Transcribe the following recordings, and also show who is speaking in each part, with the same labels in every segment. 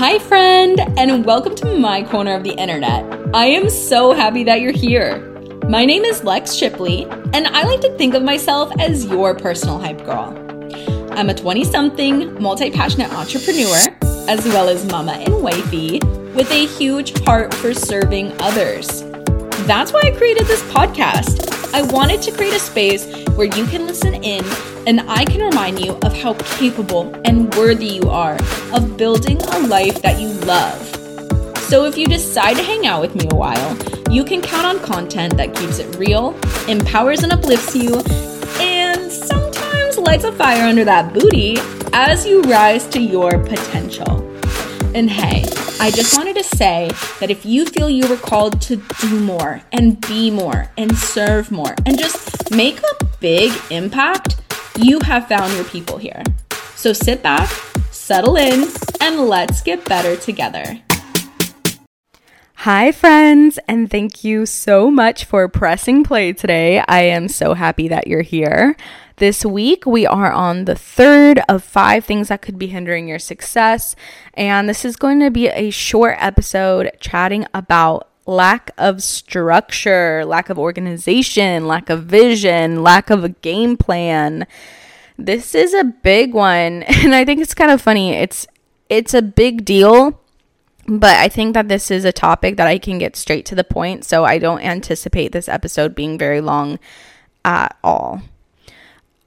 Speaker 1: Hi, friend, and welcome to my corner of the internet. I am so happy that you're here. My name is Lex Shipley, and I like to think of myself as your personal hype girl. I'm a 20 something, multi passionate entrepreneur, as well as mama and wifey, with a huge heart for serving others. That's why I created this podcast. I wanted to create a space where you can listen in and I can remind you of how capable and worthy you are of building a life that you love. So if you decide to hang out with me a while, you can count on content that keeps it real, empowers and uplifts you, and sometimes lights a fire under that booty as you rise to your potential. And hey, I just wanted to say that if you feel you were called to do more and be more and serve more and just make a big impact, you have found your people here. So sit back, settle in, and let's get better together. Hi, friends, and thank you so much for pressing play today. I am so happy that you're here. This week, we are on the third of five things that could be hindering your success. And this is going to be a short episode chatting about lack of structure, lack of organization, lack of vision, lack of a game plan. This is a big one, and I think it's kind of funny. It's it's a big deal but I think that this is a topic that I can get straight to the point, so I don't anticipate this episode being very long at all.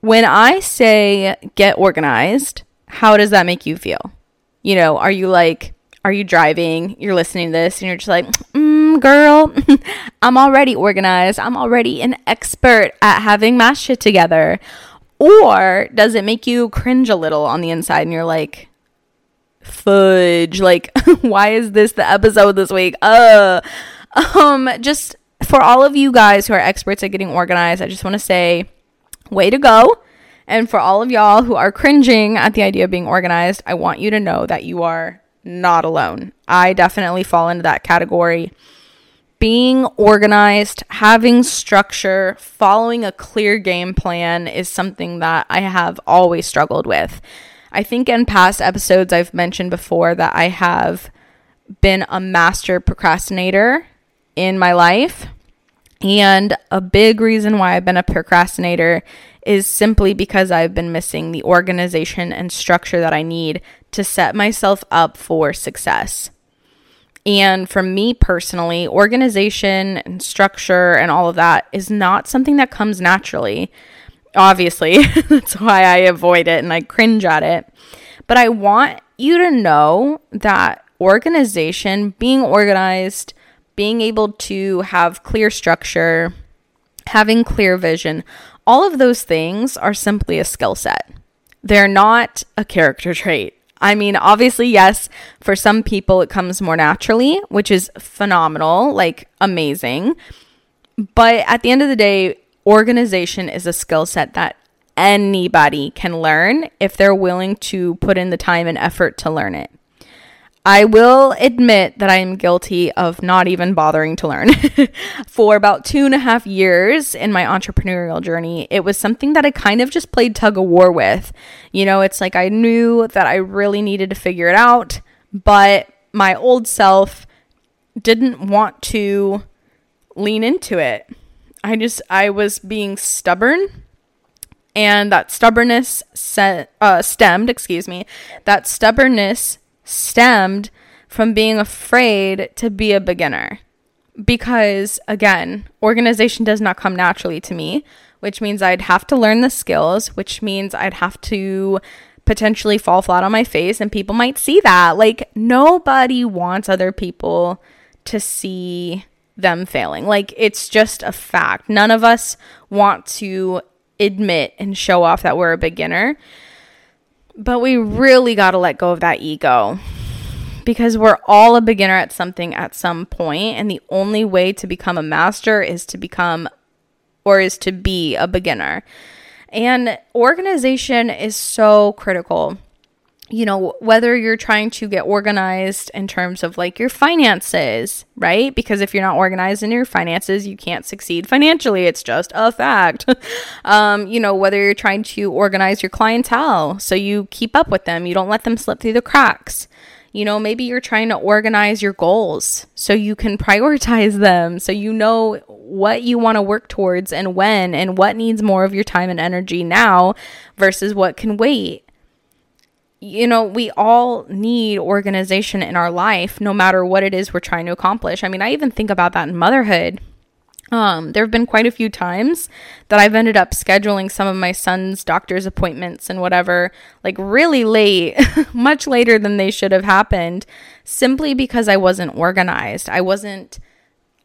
Speaker 1: When I say get organized, how does that make you feel? You know, are you like, are you driving, you're listening to this, and you're just like, mm, girl, I'm already organized. I'm already an expert at having my shit together. Or does it make you cringe a little on the inside and you're like, fudge like why is this the episode this week uh um just for all of you guys who are experts at getting organized i just want to say way to go and for all of y'all who are cringing at the idea of being organized i want you to know that you are not alone i definitely fall into that category being organized, having structure, following a clear game plan is something that I have always struggled with. I think in past episodes I've mentioned before that I have been a master procrastinator in my life. And a big reason why I've been a procrastinator is simply because I've been missing the organization and structure that I need to set myself up for success. And for me personally, organization and structure and all of that is not something that comes naturally obviously. That's why I avoid it and I cringe at it. But I want you to know that organization, being organized, being able to have clear structure, having clear vision, all of those things are simply a skill set. They're not a character trait. I mean, obviously, yes, for some people it comes more naturally, which is phenomenal, like amazing. But at the end of the day, organization is a skill set that anybody can learn if they're willing to put in the time and effort to learn it. I will admit that I am guilty of not even bothering to learn. For about two and a half years in my entrepreneurial journey, it was something that I kind of just played tug of war with. You know, it's like I knew that I really needed to figure it out, but my old self didn't want to lean into it. I just I was being stubborn and that stubbornness uh, stemmed, excuse me, that stubbornness stemmed from being afraid to be a beginner. Because again, organization does not come naturally to me, which means I'd have to learn the skills, which means I'd have to potentially fall flat on my face and people might see that. Like nobody wants other people to see them failing. Like it's just a fact. None of us want to admit and show off that we're a beginner. But we really got to let go of that ego because we're all a beginner at something at some point and the only way to become a master is to become or is to be a beginner. And organization is so critical you know, whether you're trying to get organized in terms of like your finances, right? Because if you're not organized in your finances, you can't succeed financially. It's just a fact. um, you know, whether you're trying to organize your clientele so you keep up with them, you don't let them slip through the cracks. You know, maybe you're trying to organize your goals so you can prioritize them, so you know what you want to work towards and when, and what needs more of your time and energy now versus what can wait. You know, we all need organization in our life, no matter what it is we're trying to accomplish. I mean, I even think about that in motherhood um, there have been quite a few times that I've ended up scheduling some of my son's doctor's appointments and whatever, like really late, much later than they should have happened, simply because I wasn't organized. I wasn't,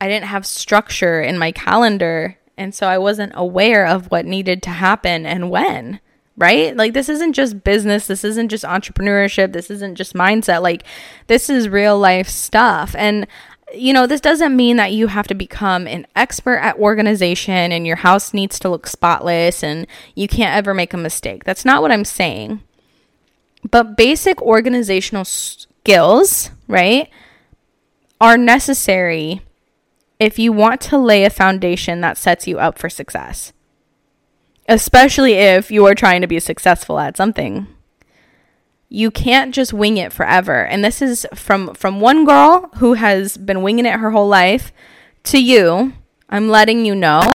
Speaker 1: I didn't have structure in my calendar. And so I wasn't aware of what needed to happen and when, right? Like, this isn't just business. This isn't just entrepreneurship. This isn't just mindset. Like, this is real life stuff. And you know, this doesn't mean that you have to become an expert at organization and your house needs to look spotless and you can't ever make a mistake. That's not what I'm saying. But basic organizational skills, right, are necessary if you want to lay a foundation that sets you up for success. Especially if you are trying to be successful at something you can't just wing it forever. And this is from from one girl who has been winging it her whole life to you. I'm letting you know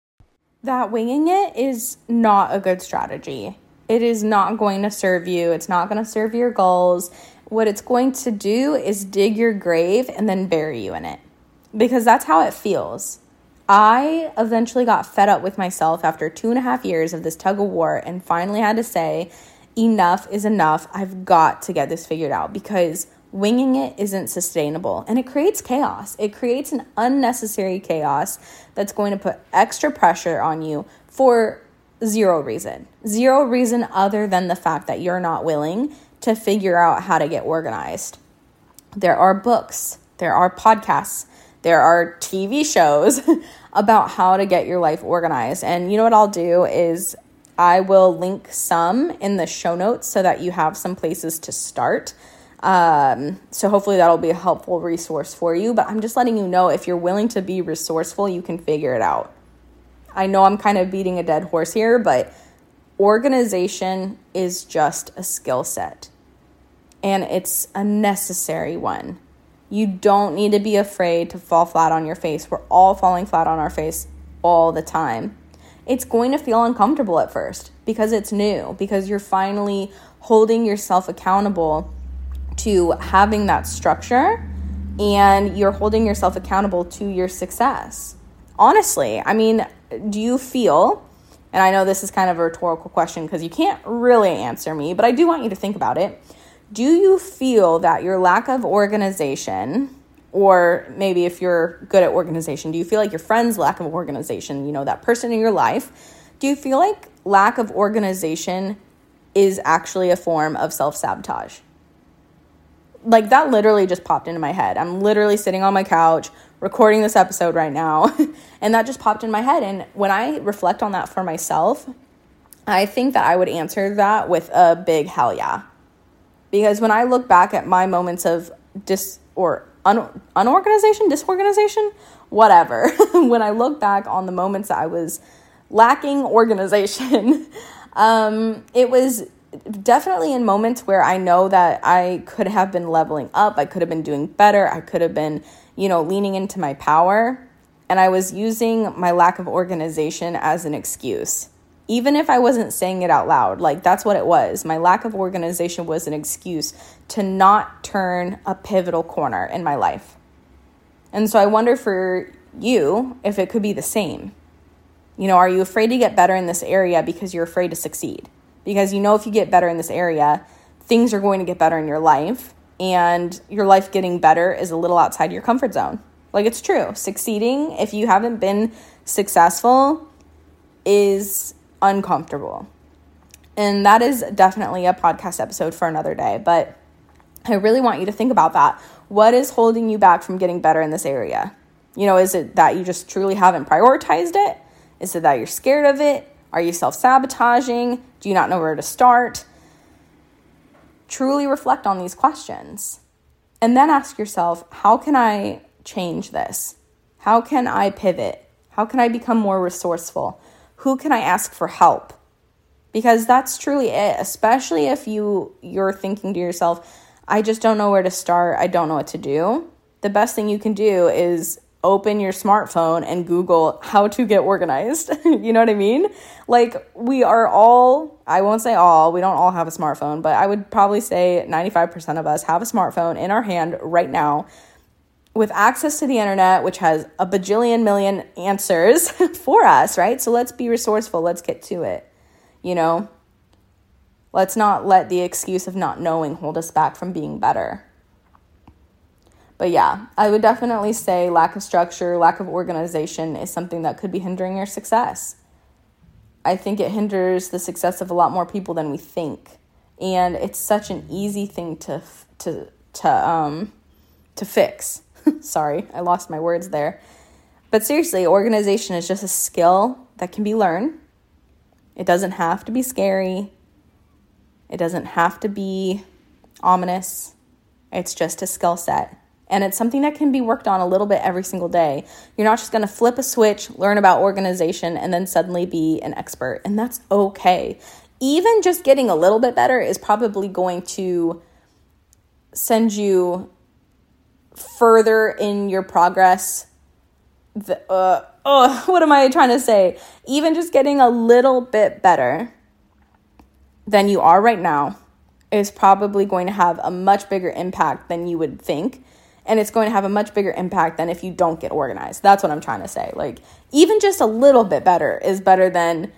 Speaker 1: that winging it is not a good strategy. It is not going to serve you. It's not going to serve your goals. What it's going to do is dig your grave and then bury you in it. Because that's how it feels. I eventually got fed up with myself after two and a half years of this tug of war and finally had to say, enough is enough. I've got to get this figured out because winging it isn't sustainable and it creates chaos. It creates an unnecessary chaos that's going to put extra pressure on you for zero reason. Zero reason other than the fact that you're not willing to figure out how to get organized. There are books, there are podcasts, there are TV shows about how to get your life organized. And you know what I'll do is I will link some in the show notes so that you have some places to start. Um, so hopefully that'll be a helpful resource for you. But I'm just letting you know if you're willing to be resourceful, you can figure it out. I know I'm kind of beating a dead horse here, but organization is just a skill set and it's a necessary one. You don't need to be afraid to fall flat on your face. We're all falling flat on our face all the time it's going to feel uncomfortable at first because it's new, because you're finally holding yourself accountable to having that structure and you're holding yourself accountable to your success. Honestly, I mean, do you feel, and I know this is kind of a rhetorical question because you can't really answer me, but I do want you to think about it. Do you feel that your lack of organization or maybe if you're good at organization, do you feel like your friend's lack of organization, you know, that person in your life, do you feel like lack of organization is actually a form of self sabotage? Like that literally just popped into my head. I'm literally sitting on my couch recording this episode right now, and that just popped in my head. And when I reflect on that for myself, I think that I would answer that with a big hell yeah. Because when I look back at my moments of dis or un- unorganization, disorganization, whatever. when I look back on the moments that I was lacking organization, um, it was definitely in moments where I know that I could have been leveling up, I could have been doing better, I could have been, you know, leaning into my power. And I was using my lack of organization as an excuse even if I wasn't saying it out loud, like that's what it was. My lack of organization was an excuse to not turn a pivotal corner in my life. And so I wonder for you if it could be the same. You know, are you afraid to get better in this area because you're afraid to succeed? Because you know, if you get better in this area, things are going to get better in your life, and your life getting better is a little outside your comfort zone. Like it's true. Succeeding, if you haven't been successful, is uncomfortable. And that is definitely a podcast episode for another day. But I really want you to think about that. What is holding you back from getting better in this area? You know, is it that you just truly haven't prioritized it? Is it that you're scared of it? Are you self sabotaging? Do you not know where to start? Truly reflect on these questions. And then ask yourself how can I change this? How can I pivot? How can I become more resourceful? Who can I ask for help? Because that's truly it, especially if you you're thinking to yourself, I just don't know where to start. I don't know what to do. The best thing you can do is open your smartphone and Google how to get organized. you know what I mean? Like, we are all, I won't say all, we don't all have a smartphone, but I would probably say 95% of us have a smartphone in our hand right now with access to the internet, which has a bajillion million answers for us, right? So let's be resourceful. Let's get to it. You know, let's not let the excuse of not knowing hold us back from being better. But yeah, I would definitely say lack of structure, lack of organization is something that could be hindering your success. I think it hinders the success of a lot more people than we think. And it's such an easy thing to to to um to fix. Sorry, I lost my words there. But seriously, organization is just a skill that can be learned. It doesn't have to be scary. It doesn't have to be ominous. It's just a skill set. And it's something that can be worked on a little bit every single day. You're not just to flip a switch, learn about organization, and then suddenly be an expert. And that's okay. Even just getting a little bit better is probably going to send you further in your progress. The, uh, oh, what am I trying to say? Even just getting a little bit better than you are right now is probably going to have a much bigger impact than you would think and it's going to have a much bigger impact than if you don't get organized. That's what I'm trying to say. Like even just a little bit better is better than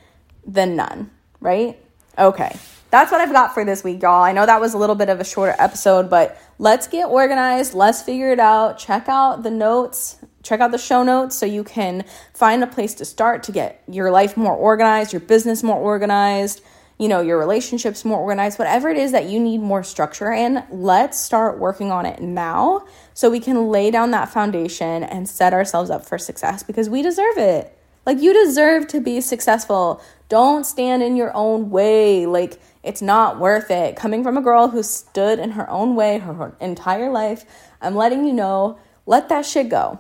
Speaker 1: than none, right? Okay. That's what I've got for this week, y'all. I know that was a little bit of a shorter episode, but let's get organized. Let's figure it out. Check out the notes. Check out the show notes so you can find a place to start to get your life more organized, your business more organized you know, your relationships more organized, whatever it is that you need more structure in, let's start working on it now so we can lay down that foundation and set ourselves up for success because we deserve it. Like, you deserve to be successful. Don't stand in your own way. Like, it's not worth it. Coming from a girl who stood in her own way her entire life, I'm letting you know let that shit go.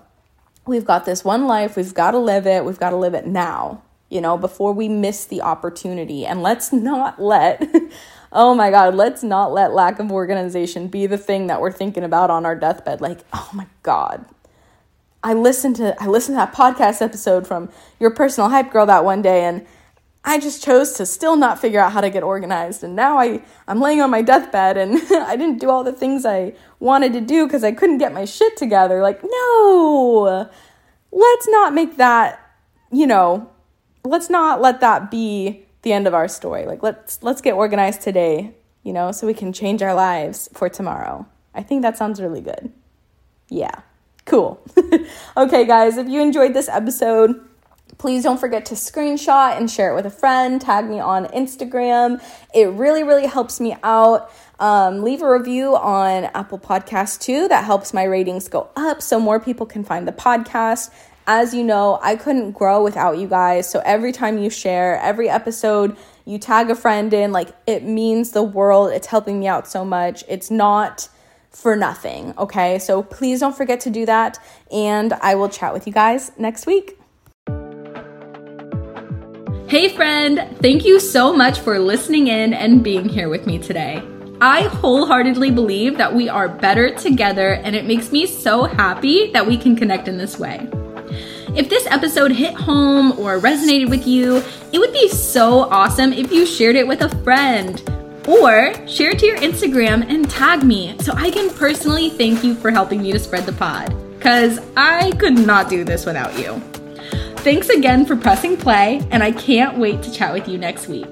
Speaker 1: We've got this one life. We've got to live it. We've got to live it now you know, before we miss the opportunity. And let's not let, oh my God, let's not let lack of organization be the thing that we're thinking about on our deathbed. Like, oh my God. I listened to I listened to that podcast episode from your personal hype girl that one day and I just chose to still not figure out how to get organized and now I I'm laying on my deathbed and I didn't do all the things I wanted to do cuz I couldn't get my shit together like no let's not make that you know let's not let that be the end of our story. Like let's let's get organized today, you know, so we can change our lives for tomorrow. I think that sounds really good. Yeah. Cool. okay, guys, if you enjoyed this episode, please don't forget to screenshot and share it with a friend. Tag me on Instagram. It really, really helps me out. Um, leave a review on Apple Podcasts too. That helps my ratings go up so more people can find the podcast. As you know, I couldn't grow without you guys. So every time you share, every episode, you tag a friend in, like it means the world. It's helping me out so much. It's not for nothing, okay? So please don't forget to do that. And I will chat with you guys next week. Hey, friend, thank you so much for listening in and being here with me today. I wholeheartedly believe that we are better together, and it makes me so happy that we can connect in this way. If this episode hit home or resonated with you, it would be so awesome if you shared it with a friend. Or share it to your Instagram and tag me so I can personally thank you for helping me to spread the pod. Because I could not do this without you. Thanks again for pressing play, and I can't wait to chat with you next week.